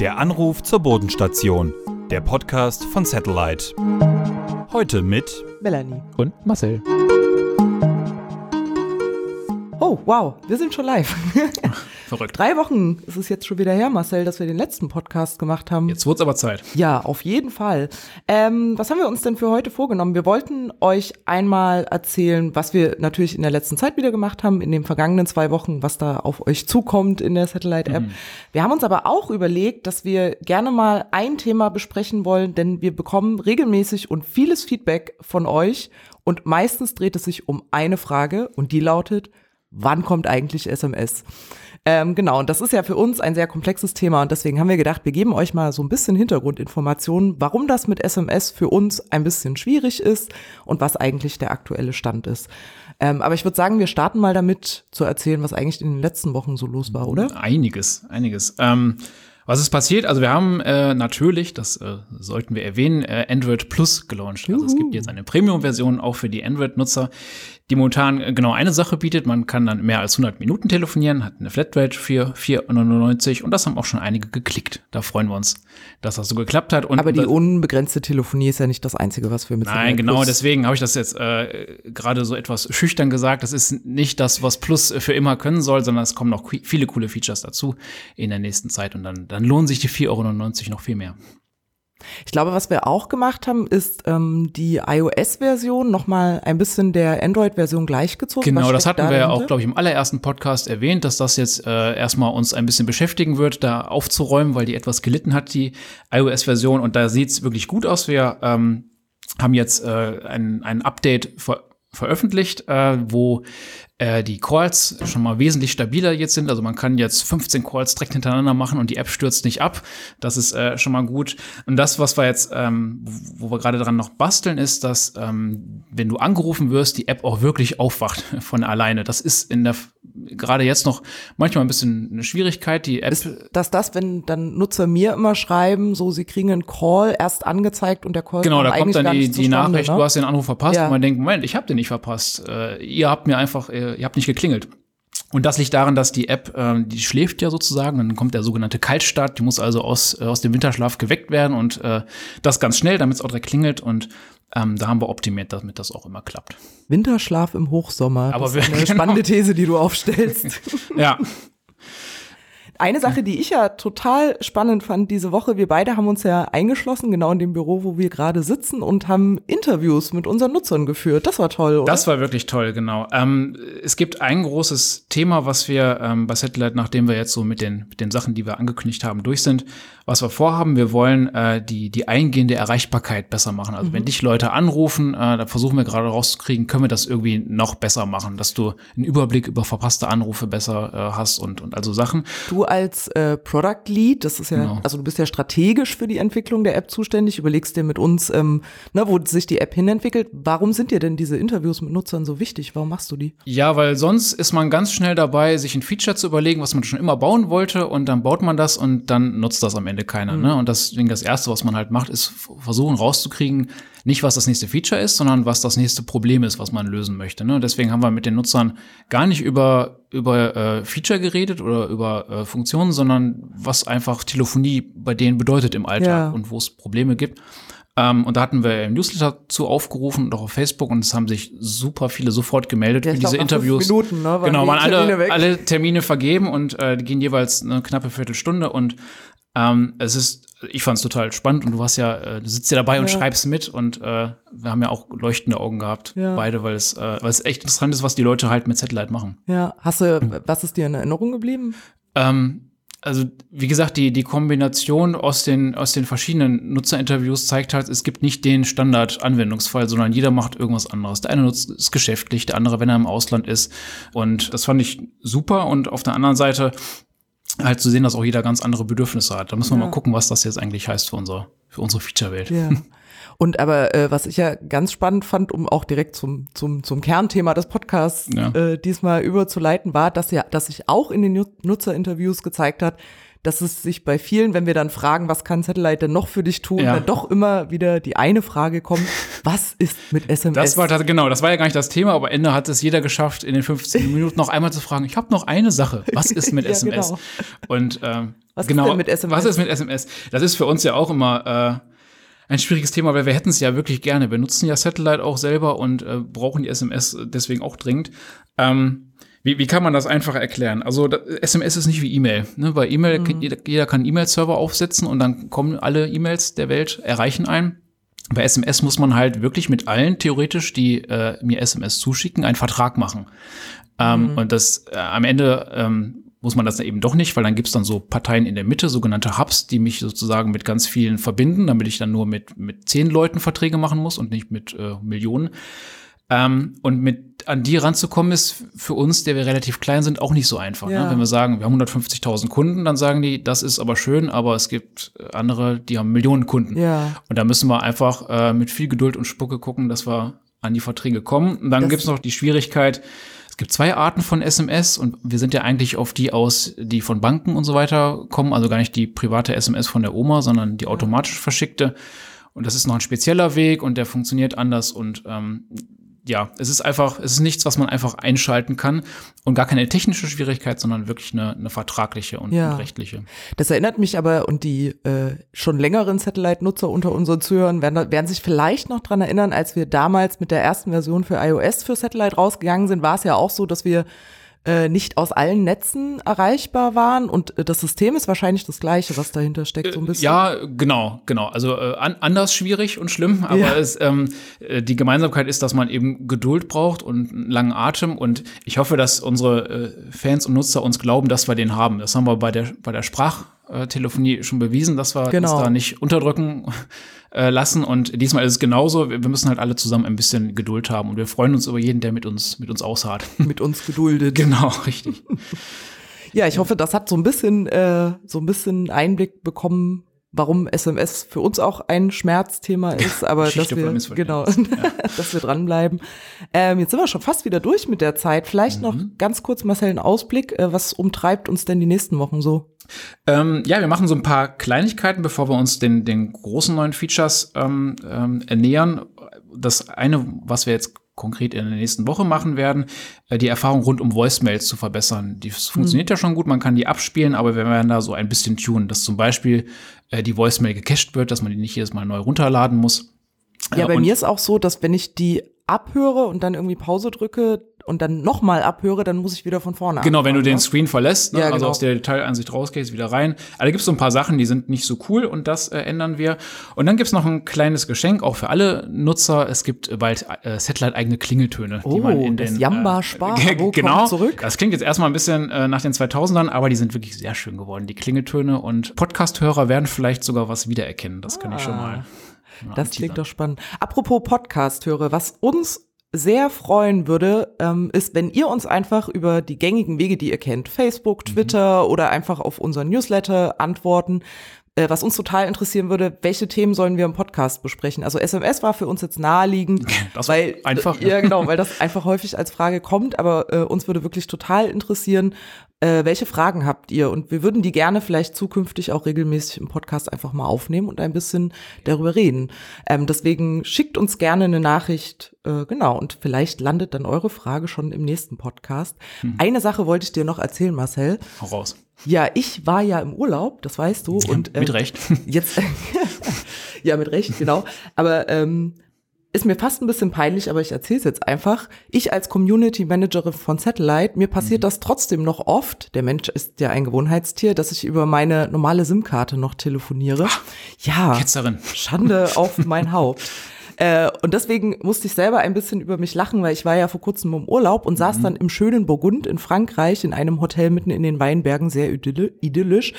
Der Anruf zur Bodenstation. Der Podcast von Satellite. Heute mit Melanie. Und Marcel. Oh, wow, wir sind schon live. Verrückt. Drei Wochen ist es jetzt schon wieder her, Marcel, dass wir den letzten Podcast gemacht haben. Jetzt wird's aber Zeit. Ja, auf jeden Fall. Ähm, was haben wir uns denn für heute vorgenommen? Wir wollten euch einmal erzählen, was wir natürlich in der letzten Zeit wieder gemacht haben, in den vergangenen zwei Wochen, was da auf euch zukommt in der Satellite-App. Mhm. Wir haben uns aber auch überlegt, dass wir gerne mal ein Thema besprechen wollen, denn wir bekommen regelmäßig und vieles Feedback von euch und meistens dreht es sich um eine Frage und die lautet, wann kommt eigentlich SMS? Ähm, genau, und das ist ja für uns ein sehr komplexes Thema und deswegen haben wir gedacht, wir geben euch mal so ein bisschen Hintergrundinformationen, warum das mit SMS für uns ein bisschen schwierig ist und was eigentlich der aktuelle Stand ist. Ähm, aber ich würde sagen, wir starten mal damit zu erzählen, was eigentlich in den letzten Wochen so los war, oder? Einiges, einiges. Ähm, was ist passiert? Also wir haben äh, natürlich, das äh, sollten wir erwähnen, äh, Android Plus gelauncht. Also es gibt jetzt eine Premium-Version auch für die Android-Nutzer, die momentan äh, genau eine Sache bietet. Man kann dann mehr als 100 Minuten telefonieren, hat eine Flatrate für 4,99 und das haben auch schon einige geklickt. Da freuen wir uns, dass das so geklappt hat. Und Aber die unbegrenzte Telefonie ist ja nicht das Einzige, was wir mit Nein, Satellite genau, Plus- deswegen habe ich das jetzt äh, gerade so etwas schüchtern gesagt. Das ist nicht das, was Plus für immer können soll, sondern es kommen noch viele coole Features dazu in der nächsten Zeit und dann, dann lohnen sich die 4,99 Euro noch viel mehr. Ich glaube, was wir auch gemacht haben, ist ähm, die iOS-Version nochmal ein bisschen der Android-Version gleichgezogen. Genau, das hatten da wir ja auch, glaube ich, im allerersten Podcast erwähnt, dass das jetzt äh, erstmal uns ein bisschen beschäftigen wird, da aufzuräumen, weil die etwas gelitten hat, die iOS-Version. Und da sieht's wirklich gut aus. Wir ähm, haben jetzt äh, ein, ein Update ver veröffentlicht, äh, wo äh, die Calls schon mal wesentlich stabiler jetzt sind. Also man kann jetzt 15 Calls direkt hintereinander machen und die App stürzt nicht ab. Das ist äh, schon mal gut. Und das, was wir jetzt, ähm, wo wir gerade dran noch basteln, ist, dass ähm, wenn du angerufen wirst, die App auch wirklich aufwacht von alleine. Das ist in der gerade jetzt noch manchmal ein bisschen eine Schwierigkeit. Die App dass das, wenn dann Nutzer mir immer schreiben, so sie kriegen einen Call erst angezeigt und der Call Genau, da kommt dann die, die Nachricht, ne? du hast den Anruf verpasst Ja. und man denkt, Moment, ich habe den nicht verpasst. Äh, ihr habt mir einfach, äh, ihr habt nicht geklingelt. Und das liegt daran, dass die App, ähm, die schläft ja sozusagen, dann kommt der sogenannte Kaltstart, die muss also aus, äh, aus dem Winterschlaf geweckt werden und äh, das ganz schnell, damit es auch direkt klingelt und ähm, da haben wir optimiert, damit das auch immer klappt. Winterschlaf im Hochsommer. Aber das wir- ist eine genau. spannende These, die du aufstellst. Ja, Eine Sache, die ich ja total spannend fand diese Woche, wir beide haben uns ja eingeschlossen, genau in dem Büro, wo wir gerade sitzen und haben Interviews mit unseren Nutzern geführt. Das war toll, oder? Das war wirklich toll, genau. Ähm, es gibt ein großes Thema, was wir ähm, bei Satellite, nachdem wir jetzt so mit den, mit den Sachen, die wir angekündigt haben, durch sind, was wir vorhaben. Wir wollen äh, die, die eingehende Erreichbarkeit besser machen. Also wenn dich Leute anrufen, äh, da versuchen wir gerade rauszukriegen, können wir das irgendwie noch besser machen, dass du einen Überblick über verpasste Anrufe besser äh, hast und, und also Sachen. Du als äh, Product Lead, das ist ja, Genau. also du bist ja strategisch für die Entwicklung der App zuständig, überlegst dir mit uns, ähm, ne, wo sich die App hinentwickelt. Warum sind dir denn diese Interviews mit Nutzern so wichtig? Warum machst du die? Ja, weil sonst ist man ganz schnell dabei, sich ein Feature zu überlegen, was man schon immer bauen wollte und dann baut man das und dann nutzt das am Ende keiner. Ne? Und deswegen das Erste, was man halt macht, ist versuchen rauszukriegen, nicht was das nächste Feature ist, sondern was das nächste Problem ist, was man lösen möchte. Ne? Deswegen haben wir mit den Nutzern gar nicht über über äh, Feature geredet oder über äh, Funktionen, sondern was einfach Telefonie bei denen bedeutet im Alltag Ja. und wo es Probleme gibt. Ähm, und da hatten wir im Newsletter zu aufgerufen und auch auf Facebook und es haben sich super viele sofort gemeldet Ja, für diese Interviews. Minuten, ne, waren genau, waren Termine alle, weg. alle Termine vergeben und äh, die gehen jeweils eine knappe Viertelstunde und ähm, es ist, ich fand es total spannend und du warst ja, äh, du sitzt ja dabei und Ja. schreibst mit und äh, wir haben ja auch leuchtende Augen gehabt, Ja. beide, weil es, äh, weil es echt interessant ist, was die Leute halt mit Satellite machen. Ja, hast du, was ist dir in Erinnerung geblieben? Ähm, also wie gesagt, die, die Kombination aus den, aus den verschiedenen Nutzerinterviews zeigt halt, es gibt nicht den Standard-Anwendungsfall, sondern jeder macht irgendwas anderes. Der eine nutzt es geschäftlich, der andere, wenn er im Ausland ist. Und das fand ich super. Und auf der anderen Seite halt zu sehen, dass auch jeder ganz andere Bedürfnisse hat. Da müssen wir Ja. mal gucken, was das jetzt eigentlich heißt für unsere, für unsere Feature-Welt. Ja. Und aber äh, was ich ja ganz spannend fand, um auch direkt zum zum zum Kernthema des Podcasts Ja. äh, diesmal überzuleiten, war, dass ja, dass sich auch in den Nu- Nutzerinterviews gezeigt hat, dass es sich bei vielen, wenn wir dann fragen, was kann Satellite denn noch für dich tun, Ja. dann doch immer wieder die eine Frage kommt, was ist mit SMS? Das war tats- genau, das war ja gar nicht das Thema, aber am Ende hat es jeder geschafft, in den 15 Minuten noch einmal zu fragen, ich habe noch eine Sache, was ist mit Ja, SMS? genau. Und ähm, Was ist genau, denn mit SMS? Was ist mit SMS? Das ist für uns ja auch immer äh, ein schwieriges Thema, weil wir hätten es ja wirklich gerne. Wir nutzen ja Satellite auch selber und äh, brauchen die SMS deswegen auch dringend. Ähm, wie, wie kann man das einfach erklären? Also da, SMS ist nicht wie E-Mail. Ne? Bei E-Mail, kann- jeder, jeder kann einen E-Mail-Server aufsetzen und dann kommen alle E-Mails der Welt, erreichen einen. Bei SMS muss man halt wirklich mit allen theoretisch, die äh, mir SMS zuschicken, einen Vertrag machen. Ähm, Und das äh, am Ende ähm, muss man das eben doch nicht, weil dann gibt's dann so Parteien in der Mitte, sogenannte Hubs, die mich sozusagen mit ganz vielen verbinden, damit ich dann nur mit, mit zehn Leuten Verträge machen muss und nicht mit äh, Millionen. Ähm, und mit an die ranzukommen ist für uns, der wir relativ klein sind, auch nicht so einfach. Ja. Ne? Wenn wir sagen, wir haben 150.000 Kunden, dann sagen die, das ist aber schön, aber es gibt andere, die haben Millionen Kunden. Ja. Und da müssen wir einfach äh, mit viel Geduld und Spucke gucken, dass wir an die Verträge kommen. Und dann Das- gibt's noch die Schwierigkeit, es gibt zwei Arten von SMS und wir sind ja eigentlich auf die aus, die von Banken und so weiter kommen, also gar nicht die private SMS von der Oma, sondern die automatisch verschickte. Und das ist noch ein spezieller Weg und der funktioniert anders und ähm, ja, es ist einfach, es ist nichts, was man einfach einschalten kann und gar keine technische Schwierigkeit, sondern wirklich eine, eine vertragliche und, Ja. und rechtliche. Das erinnert mich aber, und die äh, schon längeren Satellite-Nutzer unter unseren Zuhörern werden, werden sich vielleicht noch dran erinnern, als wir damals mit der ersten Version für iOS für Satellite rausgegangen sind, war es ja auch so, dass wir äh, nicht aus allen Netzen erreichbar waren und äh, das System ist wahrscheinlich das gleiche, was dahinter steckt, so ein bisschen. Ja, genau, genau. Also äh, an, anders schwierig und schlimm, aber Ja. es, ähm, äh, die Gemeinsamkeit ist, dass man eben Geduld braucht und einen langen Atem. Und ich hoffe, dass unsere äh, Fans und Nutzer uns glauben, dass wir den haben. Das haben wir bei der, bei der Sprachtelefonie schon bewiesen, dass wir Genau. uns da nicht unterdrücken äh, lassen. Und diesmal ist es genauso. Wir müssen halt alle zusammen ein bisschen Geduld haben. Und wir freuen uns über jeden, der mit uns, mit uns ausharrt. Mit uns geduldet. genau, richtig. Ja, ich hoffe, das hat so ein bisschen, äh, so ein bisschen Einblick bekommen, warum SMS für uns auch ein Schmerzthema ist, aber dass wir, genau, dass wir dranbleiben. Ähm, jetzt sind wir schon fast wieder durch mit der Zeit. Vielleicht noch Mhm. ganz kurz, Marcel, einen Ausblick. Äh, was umtreibt uns denn die nächsten Wochen so? Ähm, ja, wir machen so ein paar Kleinigkeiten, bevor wir uns den, den großen neuen Features ähm, ähm, ernähern. Das eine, was wir jetzt konkret in der nächsten Woche machen werden, äh, die Erfahrung rund um Voicemails zu verbessern. Die funktioniert ja schon gut, man kann die abspielen, aber wir werden da so ein bisschen tunen, dass zum Beispiel äh, die Voicemail gecached wird, dass man die nicht jedes Mal neu runterladen muss. Ja, Äh, bei und- mir ist auch so, dass wenn ich die abhöre und dann irgendwie Pause drücke und dann nochmal abhöre, dann muss ich wieder von vorne Genau, wenn du anfangen, den ne? Screen verlässt, ne? Ja, also genau. aus der Detailansicht rausgehst, wieder rein. Aber da gibt's so ein paar Sachen, die sind nicht so cool und das äh, ändern wir. Und dann gibt's noch ein kleines Geschenk, auch für alle Nutzer. Es gibt bald äh, Satellite-eigene Klingeltöne, Oh, die man in das den Jamba-Spar-Abo ge- kommt genau, zurück. Das klingt jetzt erstmal ein bisschen äh, nach den 2000ern, aber die sind wirklich sehr schön geworden, die Klingeltöne. Und Podcast-Hörer werden vielleicht sogar was wiedererkennen. Das kann ich schon mal. mal Das klingt doch spannend. Apropos Podcast höre, was uns sehr freuen würde, ähm, ist, wenn ihr uns einfach über die gängigen Wege, die ihr kennt, Facebook, Mhm. Twitter oder einfach auf unseren Newsletter antworten. Äh, was uns total interessieren würde, welche Themen sollen wir im Podcast besprechen? Also SMS war für uns jetzt naheliegend, Das weil einfach, ja. ja. genau, weil das einfach häufig als Frage kommt, aber äh, uns würde wirklich total interessieren, äh, welche Fragen habt ihr? Und wir würden die gerne vielleicht zukünftig auch regelmäßig im Podcast einfach mal aufnehmen und ein bisschen darüber reden. Ähm, deswegen schickt uns gerne eine Nachricht, äh, genau, und vielleicht landet dann eure Frage schon im nächsten Podcast. Eine Sache wollte ich dir noch erzählen, Marcel. Hau raus. Ja, ich war ja im Urlaub, das weißt du. Und, Mit ähm, Recht. Jetzt, ja, mit Recht, genau. Aber ähm, ist mir fast ein bisschen peinlich, aber ich erzähle es jetzt einfach. Ich als Community Managerin von Satellite, mir passiert das trotzdem noch oft, der Mensch ist ja ein Gewohnheitstier, dass ich über meine normale SIM-Karte noch telefoniere. ja, Ketzerin. Schande auf mein Haupt. Äh, und deswegen musste ich selber ein bisschen über mich lachen, weil ich war ja vor kurzem im Urlaub und saß dann im schönen Burgund in Frankreich in einem Hotel mitten in den Weinbergen, sehr idyll idyllisch.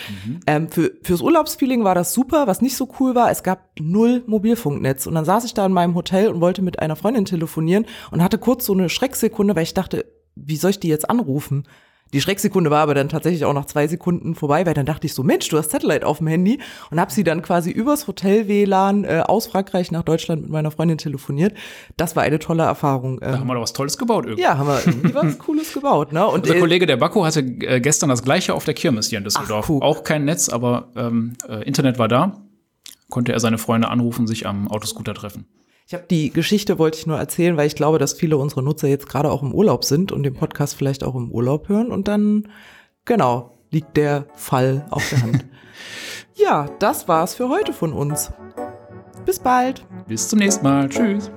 Ähm, für, fürs Urlaubsfeeling war das super. Was nicht so cool war, es gab null Mobilfunknetz. Und dann saß ich da in meinem Hotel und wollte mit einer Freundin telefonieren und hatte kurz so eine Schrecksekunde, weil ich dachte, wie soll ich die jetzt anrufen? Die Schrecksekunde war aber dann tatsächlich auch nach zwei Sekunden vorbei, weil dann dachte ich so, Mensch, du hast Satellite auf dem Handy und habe sie dann quasi übers Hotel-WLAN äh, aus Frankreich nach Deutschland mit meiner Freundin telefoniert. Das war eine tolle Erfahrung. Da haben wir doch was Tolles gebaut irgendwie. Ja, haben wir irgendwie was Cooles gebaut. Ne? Und Unser äh, Kollege der Bakko hatte äh, gestern das gleiche auf der Kirmes hier in Düsseldorf. Ach. Auch kein Netz, aber ähm, äh, Internet war da. Konnte er seine Freunde anrufen, sich am Autoscooter treffen. Ich habe die Geschichte wollte ich nur erzählen, weil ich glaube, dass viele unserer Nutzer jetzt gerade auch im Urlaub sind und den Podcast vielleicht auch im Urlaub hören und dann genau liegt der Fall auf der Hand. ja, das war's für heute von uns. Bis bald. Bis zum nächsten Mal. Tschüss.